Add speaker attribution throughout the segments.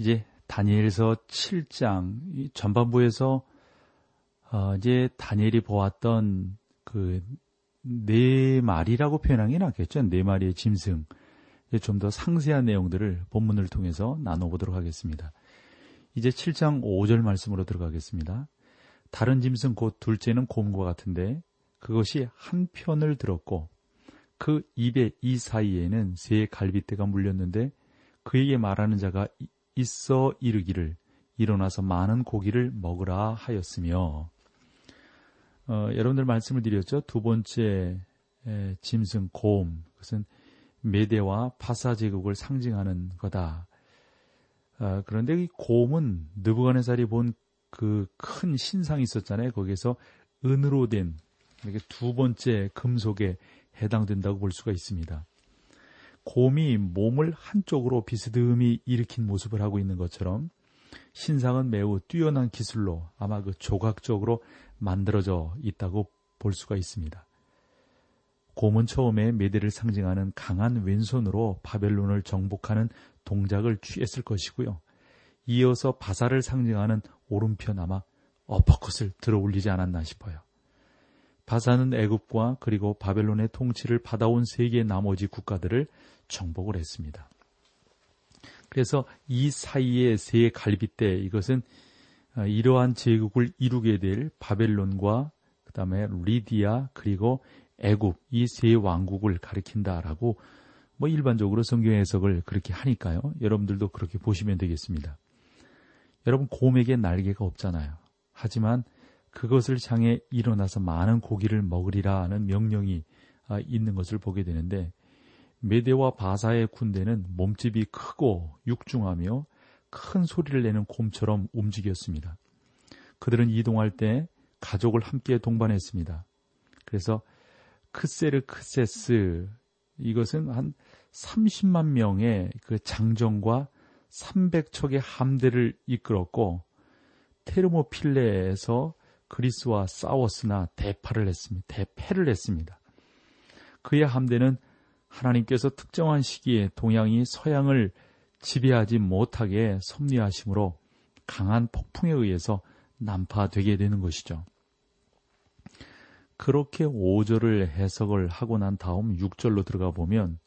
Speaker 1: 이제 다니엘서 7장 전반부에서 어, 이제 다니엘이 보았던 그 네 마리라고 표현하는 게 낫겠죠. 네 마리의 짐승. 좀 더 상세한 내용들을 본문을 통해서 나눠보도록 하겠습니다. 이제 7장 5절 말씀으로 들어가겠습니다. 다른 짐승 곧 둘째는 곰과 같은데 그것이 한 편을 들었고 그 입의 이 사이에는 새 갈빗대가 물렸는데 그에게 말하는 자가 있어 이르기를 일어나서 많은 고기를 먹으라 하였으며 어, 여러분들 말씀을 드렸죠. 두 번째 에, 짐승 곰 그것은 메대와 파사 제국을 상징하는 거다. 어, 그런데 이 곰은 느부갓네살이 본 그 큰 신상이 있었잖아요. 거기에서 은으로 된 이렇게 두 번째 금속에 해당된다고 볼 수가 있습니다. 곰이 몸을 한쪽으로 비스듬히 일으킨 모습을 하고 있는 것처럼 신상은 매우 뛰어난 기술로 아마 그 조각적으로 만들어져 있다고 볼 수가 있습니다. 곰은 처음에 메대를 상징하는 강한 왼손으로 바벨론을 정복하는 동작을 취했을 것이고요. 이어서 바사를 상징하는 오른편 아마 어퍼컷을 들어 올리지 않았나 싶어요. 바사는 애굽과 그리고 바벨론의 통치를 받아온 세계 나머지 국가들을 정복을 했습니다. 그래서 이 사이의 세 갈빗대 이것은 어, 이러한 제국을 이루게 될 바벨론과 그 다음에 리디아 그리고 애굽 이 세 왕국을 가리킨다라고 뭐 일반적으로 성경 해석을 그렇게 하니까요. 여러분들도 그렇게 보시면 되겠습니다. 여러분 곰에게 날개가 없잖아요. 하지만 그것을 향해 일어나서 많은 고기를 먹으리라 하는 명령이 아, 있는 것을 보게 되는데 메대와 바사의 군대는 몸집이 크고 육중하며 큰 소리를 내는 곰처럼 움직였습니다. 그들은 이동할 때 가족을 함께 동반했습니다. 그래서 크세르 크세스 이것은 한 30만 명의 그 장정과 300척의 함대를 이끌었고 테르모필레에서 그리스와 싸웠으나 대파를 했습니다. 대패를 했습니다. 그의 함대는 하나님께서 특정한 시기에 동양이 서양을 지배하지 못하게 섭리하심으로 강한 폭풍에 의해서 난파되게 되는 것이죠. 그렇게 5절을 해석을 하고 난 다음 6절로 들어가 보면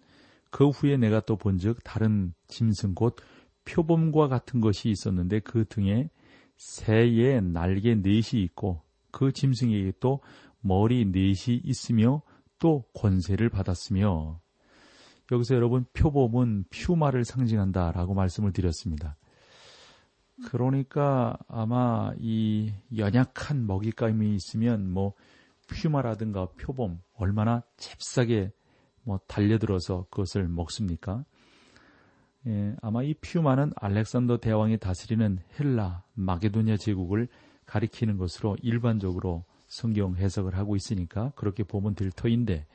Speaker 1: 그 후에 내가 또 본즉 다른 짐승 곧 표범과 같은 것이 있었는데 그 등에 새의 날개 넷이 있고 그 짐승에게 또 머리 넷이 있으며 또 권세를 받았으며 여기서 여러분 표범은 퓨마를 상징한다라고 말씀을 드렸습니다. 그러니까 아마 이 연약한 먹잇감이 있으면 뭐 퓨마라든가 표범 얼마나 잽싸게 뭐 달려들어서 그것을 먹습니까? 예, 아마 이 퓨마는 알렉산더 대왕이 다스리는 헬라 마게도니아 제국을 가리키는 것으로 일반적으로 성경 해석을 하고 있으니까 그렇게 보면 될 터인데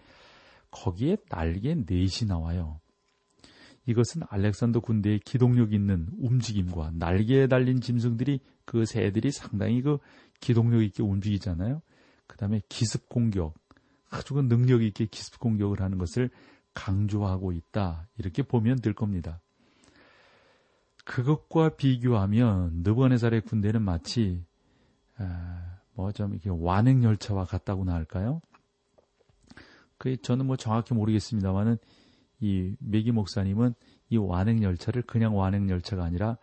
Speaker 1: 거기에 날개 넷이 나와요. 이것은 알렉산더 군대의 기동력 있는 움직임과 날개에 달린 짐승들이 그 새들이 상당히 그 기동력 있게 움직이잖아요. 그 다음에 기습 공격, 아주 그 능력 있게 기습 공격을 하는 것을 강조하고 있다. 이렇게 보면 될 겁니다. 그것과 비교하면 느부갓네살의 군대는 마치 아, 뭐좀 이렇게 완행 열차와 같다고나 할까요? 그 저는 뭐 정확히 모르겠습니다만은 이 메기 목사님은 이 완행 열차를 그냥 완행 열차가 아니라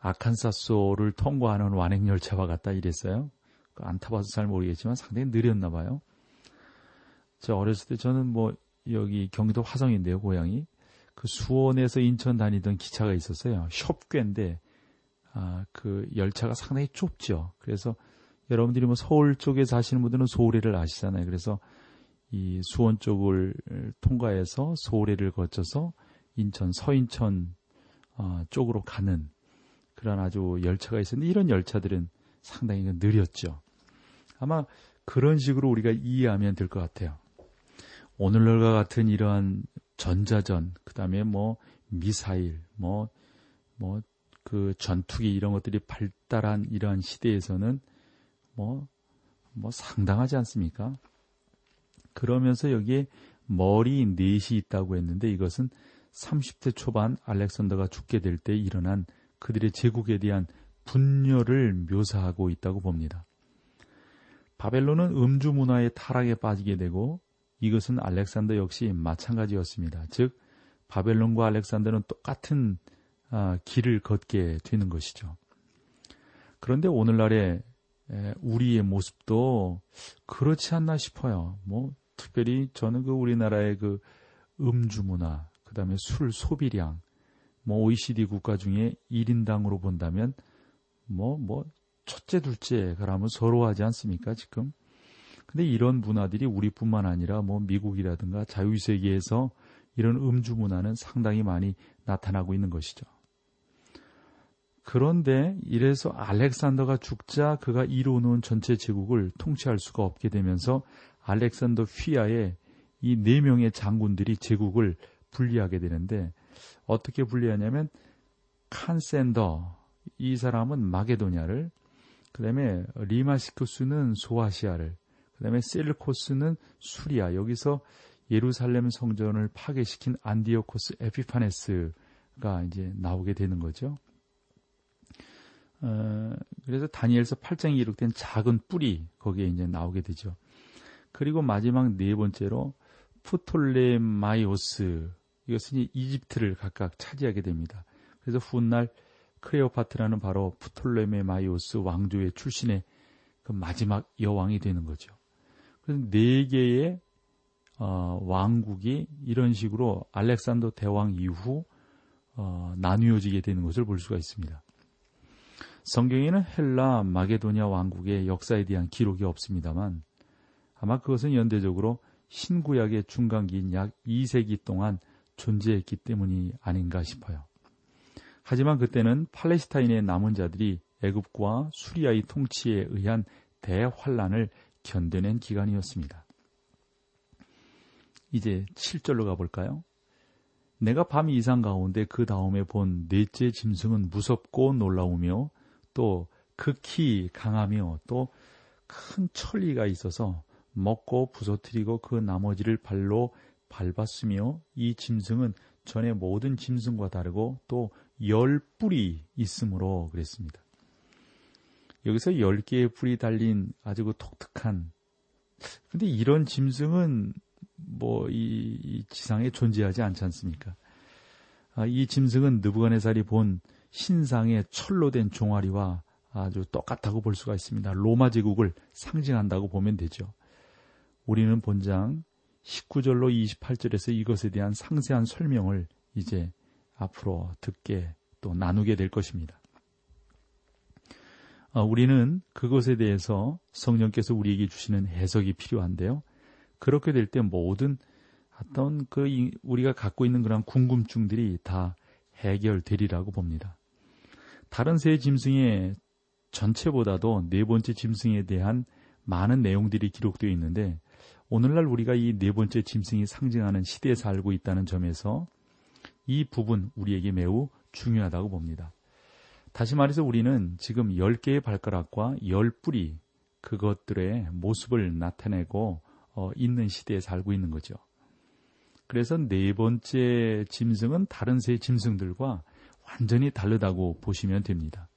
Speaker 1: 아칸사소를 통과하는 완행 열차와 같다 이랬어요. 그안 타봐서 잘 모르겠지만 상당히 느렸나 봐요. 저 어렸을 때 저는 뭐 여기 경기도 화성인데요, 고향이. 그 수원에서 인천 다니던 기차가 있었어요. 숍괴인데 아, 그 열차가 상당히 좁죠. 그래서 여러분들이 뭐 서울 쪽에 사시는 분들은 소래를 아시잖아요. 그래서 이 수원 쪽을 통과해서 소래를 거쳐서 인천 서인천 어, 쪽으로 가는 그런 아주 열차가 있었는데 이런 열차들은 상당히 느렸죠. 아마 그런 식으로 우리가 이해하면 될 것 같아요. 오늘날과 같은 이러한 전자전, 그 다음에 뭐 미사일, 뭐, 뭐, 그 전투기 이런 것들이 발달한 이러한 시대에서는 뭐, 뭐 상당하지 않습니까? 그러면서 여기에 머리 넷이 있다고 했는데 이것은 30대 초반 알렉산더가 죽게 될 때 일어난 그들의 제국에 대한 분열을 묘사하고 있다고 봅니다. 바벨론은 음주 문화의 타락에 빠지게 되고 이것은 알렉산더 역시 마찬가지였습니다. 즉 바벨론과 알렉산더는 똑같은 아, 길을 걷게 되는 것이죠. 그런데 오늘날의 우리의 모습도 그렇지 않나 싶어요. 뭐 특별히 저는 그 우리나라의 그 음주 문화, 그 다음에 술 소비량, 뭐 OECD 국가 중에 1인당으로 본다면 뭐, 뭐, 첫째, 둘째, 그러면 서로 하지 않습니까, 지금? 근데 이런 문화들이 우리뿐만 아니라 뭐 미국이라든가 자유세계에서 이런 음주 문화는 상당히 많이 나타나고 있는 것이죠. 그런데 이래서 알렉산더가 죽자 그가 이루어놓은 전체 제국을 통치할 수가 없게 되면서 알렉산더 휘하의 이네 명의 장군들이 제국을 분리하게 되는데 어떻게 분리하냐면 칸센더 이 사람은 마게도냐를 그다음에 리마시쿠스는 소아시아를 그 다음에 셀코스는 수리아 여기서 예루살렘 성전을 파괴시킨 안디오코스 에피파네스가 이제 나오게 되는 거죠. 어, 그래서 다니엘서 8장에 기록된 작은 뿌리 거기에 이제 나오게 되죠. 그리고 마지막 네 번째로 푸톨레마이오스 이것은 이집트를 각각 차지하게 됩니다. 그래서 훗날 크레오파트라는 바로 푸톨레메 마이오스 왕조의 출신의 그 마지막 여왕이 되는 거죠. 네 개의 어, 왕국이 이런 식으로 알렉산더 대왕 이후 어, 나뉘어지게 되는 것을 볼 수가 있습니다. 성경에는 헬라 마게도냐 왕국의 역사에 대한 기록이 없습니다만 아마 그것은 연대적으로 신구약의 중간기인 약 2세기 동안 존재했기 때문이 아닌가 싶어요. 하지만 그때는 팔레스타인의 남은 자들이 애굽과 수리아의 통치에 의한 대환란을 견뎌낸 기간이었습니다. 이제 7절로 가볼까요? 내가 밤 이상 가운데 그 다음에 본 넷째 짐승은 무섭고 놀라우며 또 극히 강하며 또 큰 천리가 있어서 먹고 부서뜨리고 그 나머지를 발로 밟았으며 이 짐승은 전에 모든 짐승과 다르고 또 열 뿔이 있으므로 그랬습니다. 여기서 열 개의 뿔이 달린 아주 그 독특한 근데 이런 짐승은 뭐 이 지상에 존재하지 않지 않습니까? 아, 이 짐승은 느부갓네살이 본 신상의 철로 된 종아리와 아주 똑같다고 볼 수가 있습니다. 로마 제국을 상징한다고 보면 되죠. 우리는 본장 19절로 28절에서 이것에 대한 상세한 설명을 이제 앞으로 듣게 또 나누게 될 것입니다. 어, 우리는 그것에 대해서 성령께서 우리에게 주시는 해석이 필요한데요. 그렇게 될 때 모든 어떤 그 우리가 갖고 있는 그런 궁금증들이 다 해결되리라고 봅니다. 다른 세 짐승의 전체보다도 네 번째 짐승에 대한 많은 내용들이 기록되어 있는데 오늘날 우리가 이 네 번째 짐승이 상징하는 시대에 살고 있다는 점에서 이 부분 우리에게 매우 중요하다고 봅니다. 다시 말해서 우리는 지금 10개의 발가락과 10뿌리 그것들의 모습을 나타내고 어, 있는 시대에 살고 있는 거죠. 그래서 네 번째 짐승은 다른 세 짐승들과 완전히 다르다고 보시면 됩니다.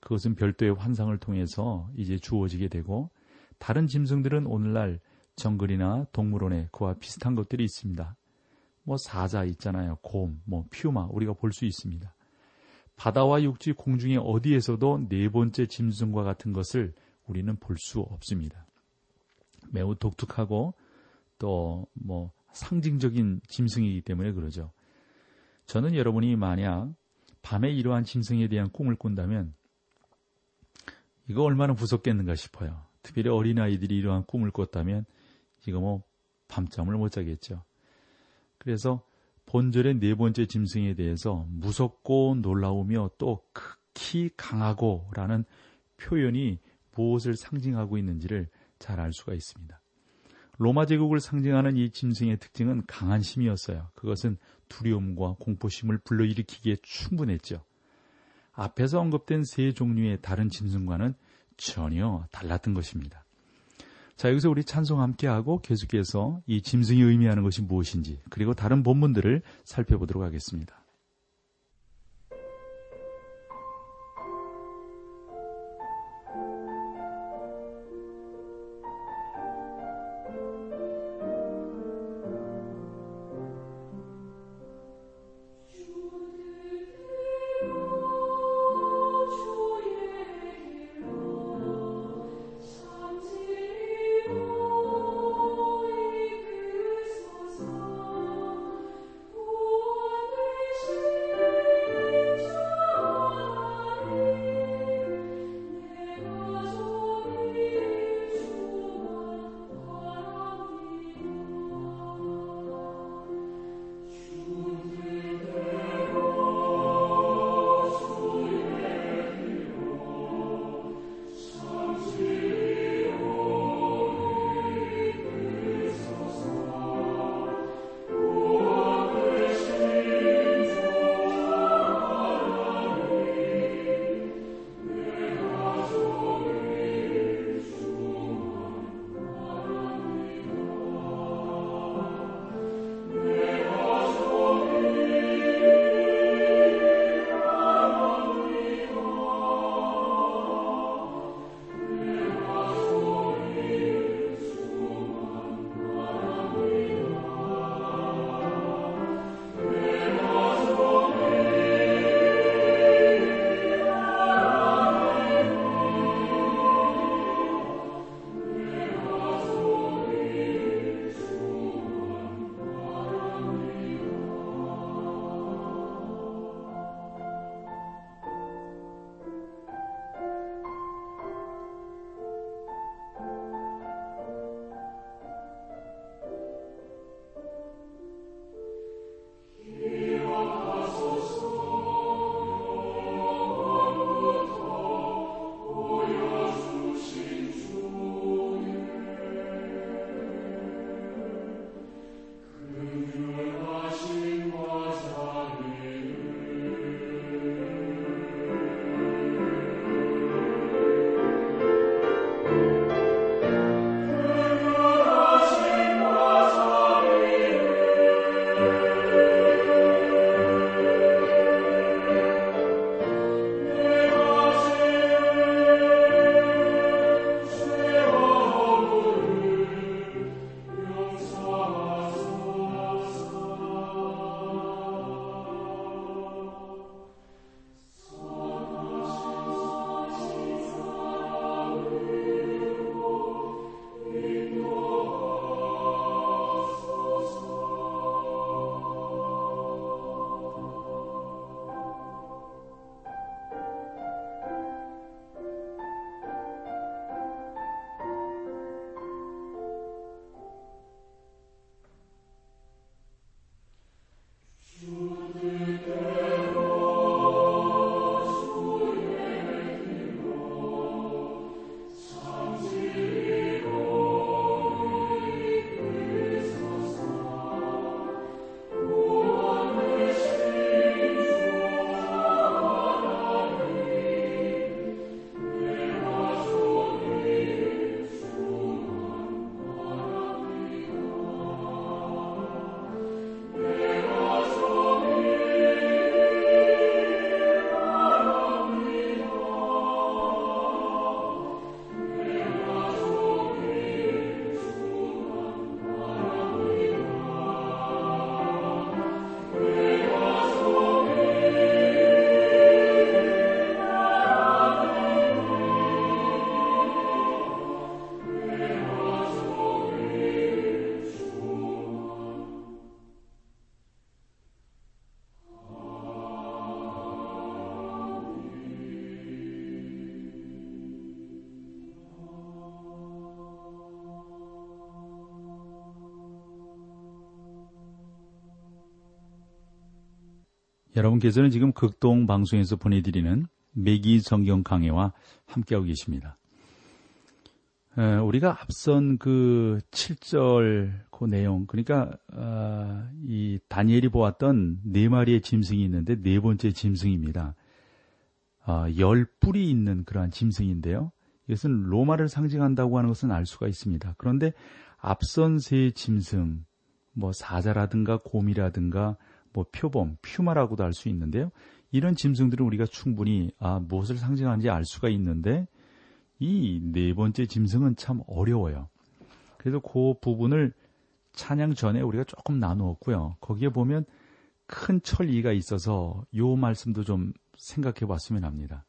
Speaker 1: 그것은 별도의 환상을 통해서 이제 주어지게 되고 다른 짐승들은 오늘날 정글이나 동물원에 그와 비슷한 것들이 있습니다. 뭐 사자 있잖아요. 곰, 뭐 퓨마 우리가 볼 수 있습니다. 바다와 육지 공중에 어디에서도 네 번째 짐승과 같은 것을 우리는 볼 수 없습니다. 매우 독특하고 또 뭐 상징적인 짐승이기 때문에 그러죠. 저는 여러분이 만약 밤에 이러한 짐승에 대한 꿈을 꾼다면 이거 얼마나 무섭겠는가 싶어요. 특별히 어린아이들이 이러한 꿈을 꿨다면 이거 뭐 밤잠을 못 자겠죠. 그래서 본절의 네 번째 짐승에 대해서 무섭고 놀라우며 또 극히 강하고 라는 표현이 무엇을 상징하고 있는지를 잘 알 수가 있습니다. 로마 제국을 상징하는 이 짐승의 특징은 강한 힘이었어요. 그것은 두려움과 공포심을 불러일으키기에 충분했죠. 앞에서 언급된 세 종류의 다른 짐승과는 전혀 달랐던 것입니다. 자, 여기서 우리 찬송 함께 하고 계속해서 이 짐승이 의미하는 것이 무엇인지 그리고 다른 본문들을 살펴보도록 하겠습니다. 여러분께서는 지금 극동 방송에서 보내드리는 매기 성경 강해와 함께하고 계십니다. 우리가 앞선 그 7절 그 내용, 그러니까 어, 이 다니엘이 보았던 네 마리의 짐승이 있는데 네 번째 짐승입니다. 어, 열 뿔이 있는 그러한 짐승인데요. 이것은 로마를 상징한다고 하는 것은 알 수가 있습니다. 그런데 앞선 세 짐승, 뭐 사자라든가 곰이라든가 뭐 표범, 퓨마라고도 할 수 있는데요. 이런 짐승들은 우리가 충분히 아, 무엇을 상징하는지 알 수가 있는데 이 네 번째 짐승은 참 어려워요. 그래서 그 부분을 찬양 전에 우리가 조금 나누었고요. 거기에 보면 큰 철이가 있어서 요 말씀도 좀 생각해 봤으면 합니다.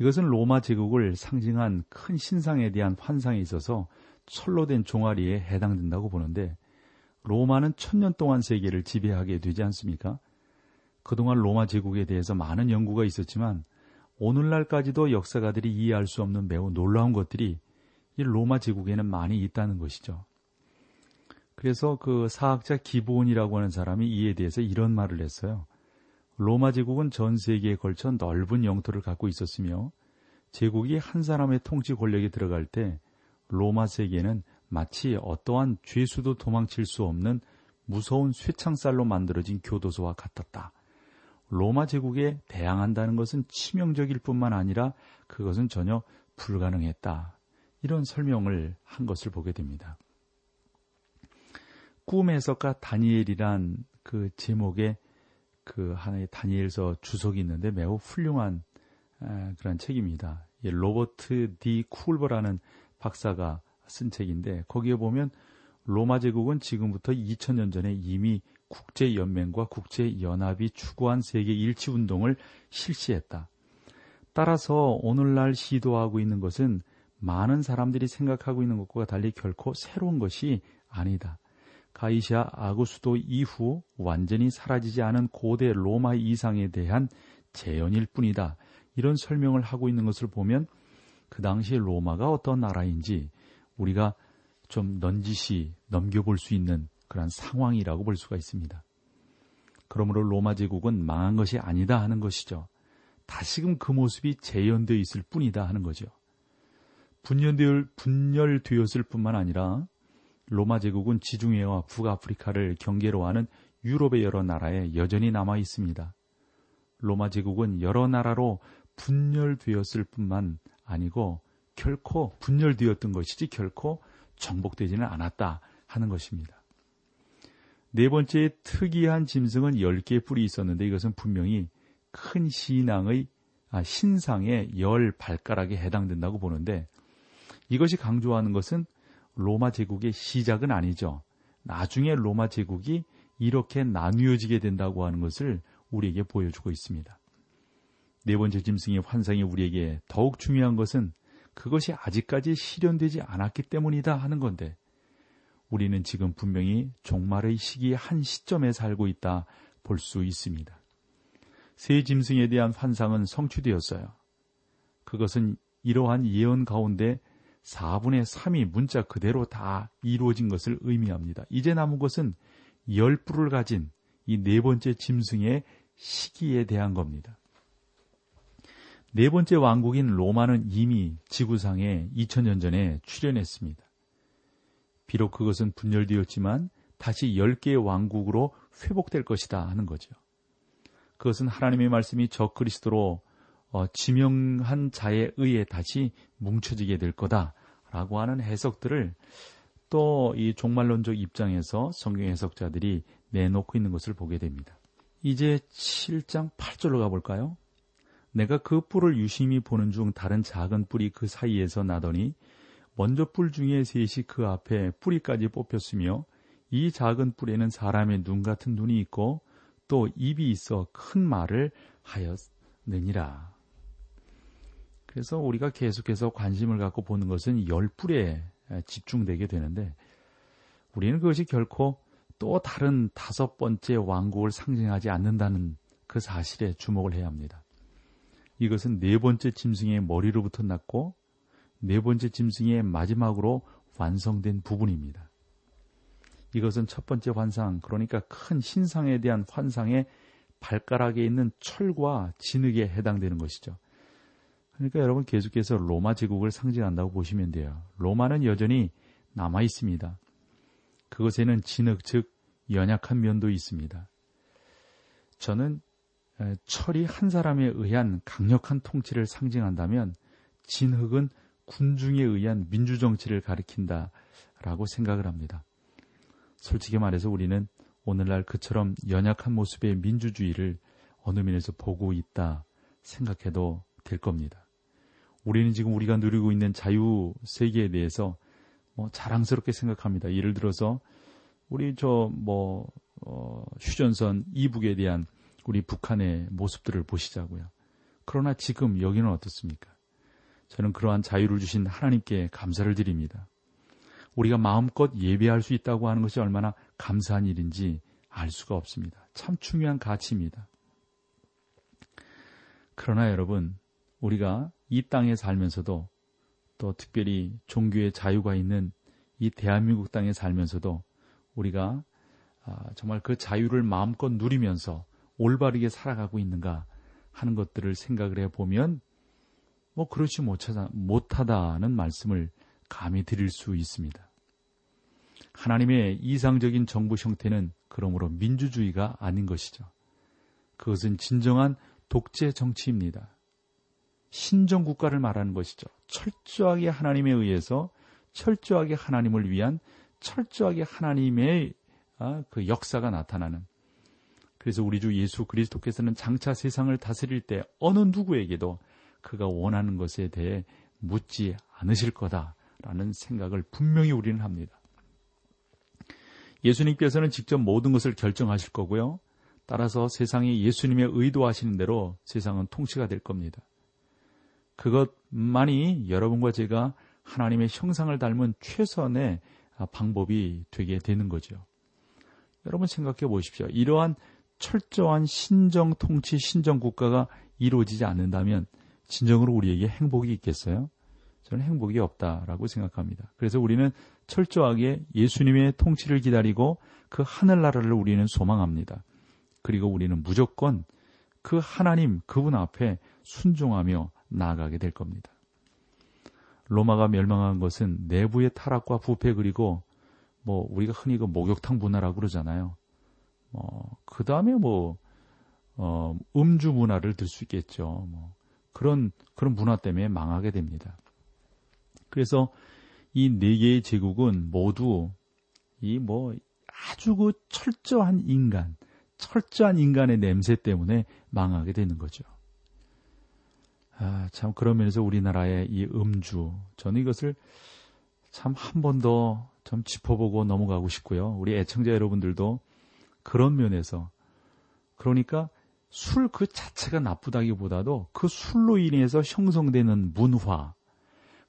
Speaker 1: 이것은 로마 제국을 상징한 큰 신상에 대한 환상에 있어서 철로 된 종아리에 해당된다고 보는데 로마는 천년 동안 세계를 지배하게 되지 않습니까? 그동안 로마 제국에 대해서 많은 연구가 있었지만 오늘날까지도 역사가들이 이해할 수 없는 매우 놀라운 것들이 이 로마 제국에는 많이 있다는 것이죠. 그래서 그 사학자 기본이라고 하는 사람이 이에 대해서 이런 말을 했어요. 로마 제국은 전 세계에 걸쳐 넓은 영토를 갖고 있었으며 제국이 한 사람의 통치 권력에 들어갈 때 로마 세계는 마치 어떠한 죄수도 도망칠 수 없는 무서운 쇠창살로 만들어진 교도소와 같았다. 로마 제국에 대항한다는 것은 치명적일 뿐만 아니라 그것은 전혀 불가능했다. 이런 설명을 한 것을 보게 됩니다. 꿈 해석가 다니엘이란 그 제목의 그 하나의 다니엘서 주석이 있는데 매우 훌륭한 그런 책입니다. 로버트 디 쿨버라는 박사가 쓴 책인데 거기에 보면 로마 제국은 지금부터 2000년 전에 이미 국제연맹과 국제연합이 추구한 세계 일치 운동을 실시했다. 따라서 오늘날 시도하고 있는 것은 많은 사람들이 생각하고 있는 것과 달리 결코 새로운 것이 아니다. 가이시아 아구스도 이후 완전히 사라지지 않은 고대 로마 이상에 대한 재현일 뿐이다. 이런 설명을 하고 있는 것을 보면 그 당시 로마가 어떤 나라인지 우리가 좀 넌지시 넘겨볼 수 있는 그런 상황이라고 볼 수가 있습니다. 그러므로 로마 제국은 망한 것이 아니다 하는 것이죠. 다시금 그 모습이 재현되어 있을 뿐이다 하는 거죠. 분열되었, 분열되었을 뿐만 아니라 로마 제국은 지중해와 북아프리카를 경계로 하는 유럽의 여러 나라에 여전히 남아 있습니다. 로마 제국은 여러 나라로 분열되었을 뿐만 아니고 결코 분열되었던 것이지 결코 정복되지는 않았다 하는 것입니다. 네 번째 특이한 짐승은 10개의 뿔이 있었는데 이것은 분명히 큰 신앙의 아, 신상의 열 발가락에 해당된다고 보는데 이것이 강조하는 것은 로마 제국의 시작은 아니죠. 나중에 로마 제국이 이렇게 나뉘어지게 된다고 하는 것을 우리에게 보여주고 있습니다. 네 번째 짐승의 환상이 우리에게 더욱 중요한 것은 그것이 아직까지 실현되지 않았기 때문이다 하는 건데 우리는 지금 분명히 종말의 시기의 한 시점에 살고 있다 볼 수 있습니다. 새 짐승에 대한 환상은 성취되었어요. 그것은 이러한 예언 가운데 4분의 3이 문자 그대로 다 이루어진 것을 의미합니다. 이제 남은 것은 열 뿔을 가진 이 네 번째 짐승의 시기에 대한 겁니다. 네 번째 왕국인 로마는 이미 지구상에 2000년 전에 출현했습니다. 비록 그것은 분열되었지만 다시 10개의 왕국으로 회복될 것이다 하는 거죠. 그것은 하나님의 말씀이 저 그리스도로 어, 지명한 자에 의해 다시 뭉쳐지게 될 거다라고 하는 해석들을 또 이 종말론적 입장에서 성경 해석자들이 내놓고 있는 것을 보게 됩니다. 이제 7장 8절로 가볼까요? 내가 그 뿔을 유심히 보는 중 다른 작은 뿔이 그 사이에서 나더니 먼저 뿔 중에 셋이 그 앞에 뿌리까지 뽑혔으며 이 작은 뿔에는 사람의 눈 같은 눈이 있고 또 입이 있어 큰 말을 하였느니라. 그래서 우리가 계속해서 관심을 갖고 보는 것은 열 뿔에 집중되게 되는데 우리는 그것이 결코 또 다른 다섯 번째 왕국을 상징하지 않는다는 그 사실에 주목을 해야 합니다. 이것은 네 번째 짐승의 머리로부터 났고 네 번째 짐승의 마지막으로 완성된 부분입니다. 이것은 첫 번째 환상, 그러니까 큰 신상에 대한 환상의 발가락에 있는 철과 진흙에 해당되는 것이죠. 그러니까 여러분 계속해서 로마 제국을 상징한다고 보시면 돼요. 로마는 여전히 남아 있습니다. 그것에는 진흙, 즉 연약한 면도 있습니다. 저는 철이 한 사람에 의한 강력한 통치를 상징한다면 진흙은 군중에 의한 민주정치를 가리킨다라고 생각을 합니다. 솔직히 말해서 우리는 오늘날 그처럼 연약한 모습의 민주주의를 어느 면에서 보고 있다 생각해도 될 겁니다. 우리는 지금 우리가 누리고 있는 자유 세계에 대해서 뭐 자랑스럽게 생각합니다. 예를 들어서 우리 저뭐 어, 휴전선 이북에 대한 우리 북한의 모습들을 보시자고요. 그러나 지금 여기는 어떻습니까? 저는 그러한 자유를 주신 하나님께 감사를 드립니다. 우리가 마음껏 예배할 수 있다고 하는 것이 얼마나 감사한 일인지 알 수가 없습니다. 참 중요한 가치입니다. 그러나 여러분, 우리가 이 땅에 살면서도 또 특별히 종교의 자유가 있는 이 대한민국 땅에 살면서도 우리가 아, 정말 그 자유를 마음껏 누리면서 올바르게 살아가고 있는가 하는 것들을 생각을 해보면 뭐 그렇지 못하다는 말씀을 감히 드릴 수 있습니다. 하나님의 이상적인 정부 형태는 그러므로 민주주의가 아닌 것이죠. 그것은 진정한 독재 정치입니다. 신정 국가를 말하는 것이죠. 철저하게 하나님에 의해서 철저하게 하나님을 위한 철저하게 하나님의 아, 그 역사가 나타나는 그래서 우리 주 예수 그리스도께서는 장차 세상을 다스릴 때 어느 누구에게도 그가 원하는 것에 대해 묻지 않으실 거다라는 생각을 분명히 우리는 합니다. 예수님께서는 직접 모든 것을 결정하실 거고요. 따라서 세상이 예수님의 의도하시는 대로 세상은 통치가 될 겁니다. 그것만이 여러분과 제가 하나님의 형상을 닮은 최선의 방법이 되게 되는 거죠. 여러분 생각해 보십시오. 이러한 철저한 신정 통치, 신정 국가가 이루어지지 않는다면 진정으로 우리에게 행복이 있겠어요? 저는 행복이 없다라고 생각합니다. 그래서 우리는 철저하게 예수님의 통치를 기다리고 그 하늘나라를 우리는 소망합니다. 그리고 우리는 무조건 그 하나님 그분 앞에 순종하며 나아가게 될 겁니다. 로마가 멸망한 것은 내부의 타락과 부패 그리고 뭐 우리가 흔히 그 목욕탕 문화라고 그러잖아요. 뭐그 다음에 뭐 어, 음주 문화를 들 수 있겠죠. 뭐 그런 그런 문화 때문에 망하게 됩니다. 그래서 이 네 개의 제국은 모두 이 뭐 아주 그 철저한 인간, 철저한 인간의 냄새 때문에 망하게 되는 거죠. 아, 참 그런 면에서 우리나라의 이 음주, 저는 이것을 참 한 번 더 좀 짚어보고 넘어가고 싶고요. 우리 애청자 여러분들도 그런 면에서 그러니까 술 그 자체가 나쁘다기보다도 그 술로 인해서 형성되는 문화,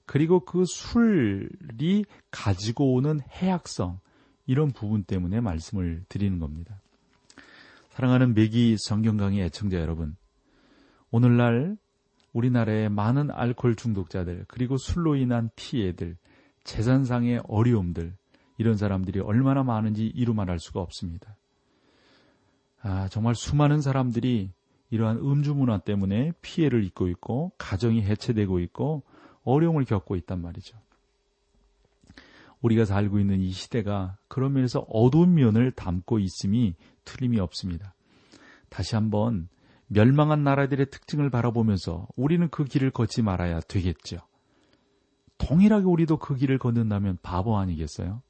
Speaker 1: 그리고 그 술이 가지고 오는 해악성, 이런 부분 때문에 말씀을 드리는 겁니다. 사랑하는 매기 성경 강의 애청자 여러분, 오늘날 우리나라의 많은 알코올 중독자들, 그리고 술로 인한 피해들, 재산상의 어려움들, 이런 사람들이 얼마나 많은지 이루 말할 수가 없습니다. 아, 정말 수많은 사람들이 이러한 음주 문화 때문에 피해를 입고 있고, 가정이 해체되고 있고, 어려움을 겪고 있단 말이죠. 우리가 살고 있는 이 시대가 그런 면에서 어두운 면을 담고 있음이 틀림이 없습니다. 다시 한번 멸망한 나라들의 특징을 바라보면서 우리는 그 길을 걷지 말아야 되겠죠. 동일하게 우리도 그 길을 걷는다면 바보 아니겠어요?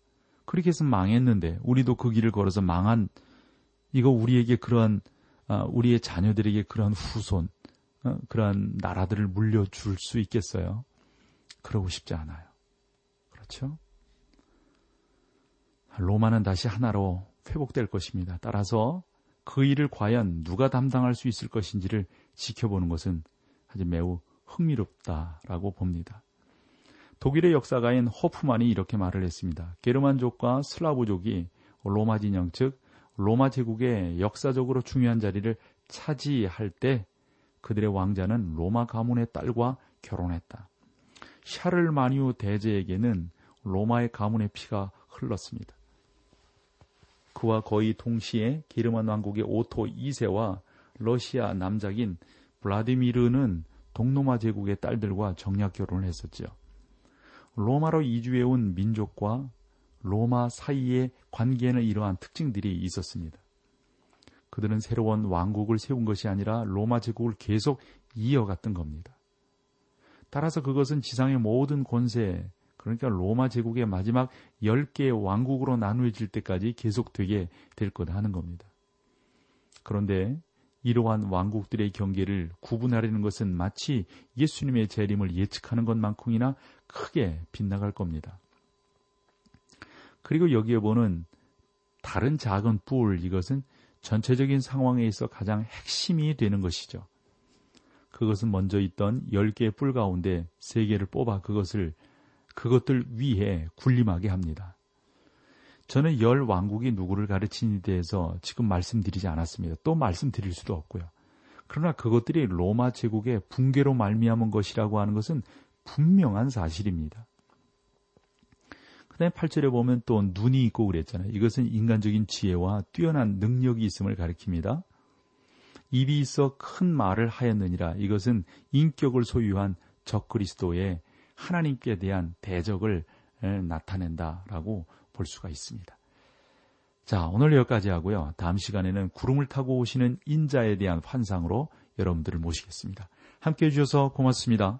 Speaker 1: 그렇게 해서 망했는데 우리도 그 길을 걸어서 망한 이거 우리에게 그러한 아, 우리의 자녀들에게 그러한 후손 어, 그러한 나라들을 물려줄 수 있겠어요? 그러고 싶지 않아요. 그렇죠? 로마는 다시 하나로 회복될 것입니다. 따라서 그 일을 과연 누가 담당할 수 있을 것인지를 지켜보는 것은 아주 매우 흥미롭다라고 봅니다. 독일의 역사가인 호프만이 이렇게 말을 했습니다. 게르만족과 슬라브족이 로마 진영 즉 로마 제국의 역사적으로 중요한 자리를 차지할 때 그들의 왕자는 로마 가문의 딸과 결혼했다. 샤를마뉴 대제에게는 로마의 가문의 피가 흘렀습니다. 그와 거의 동시에 게르만 왕국의 오토 2세와 러시아 남작인 블라디미르는 동로마 제국의 딸들과 정략 결혼을 했었죠. 로마로 이주해온 민족과 로마 사이의 관계에는 이러한 특징들이 있었습니다. 그들은 새로운 왕국을 세운 것이 아니라 로마 제국을 계속 이어갔던 겁니다. 따라서 그것은 지상의 모든 권세, 그러니까 로마 제국의 마지막 10개의 왕국으로 나누어질 때까지 계속되게 될 거다 하는 겁니다. 그런데 이러한 왕국들의 경계를 구분하려는 것은 마치 예수님의 재림을 예측하는 것만큼이나 크게 빗나갈 겁니다. 그리고 여기에 보는 다른 작은 뿔 이것은 전체적인 상황에 있어 가장 핵심이 되는 것이죠. 그것은 먼저 있던 10개의 뿔 가운데 3개를 뽑아 그것을 그것들 위에 군림하게 합니다. 저는 열 왕국이 누구를 가르치니 대해서 지금 말씀드리지 않았습니다. 또 말씀드릴 수도 없고요. 그러나 그것들이 로마 제국의 붕괴로 말미암은 것이라고 하는 것은 분명한 사실입니다. 그 다음에 8절에 보면 또 눈이 있고 그랬잖아요. 이것은 인간적인 지혜와 뛰어난 능력이 있음을 가리킵니다. 입이 있어 큰 말을 하였느니라. 이것은 인격을 소유한 적그리스도의 하나님께 대한 대적을 나타낸다라고 볼 수가 있습니다. 자, 오늘 여기까지 하고요. 다음 시간에는 구름을 타고 오시는 인자에 대한 환상으로 여러분들을 모시겠습니다. 함께 해주셔서 고맙습니다.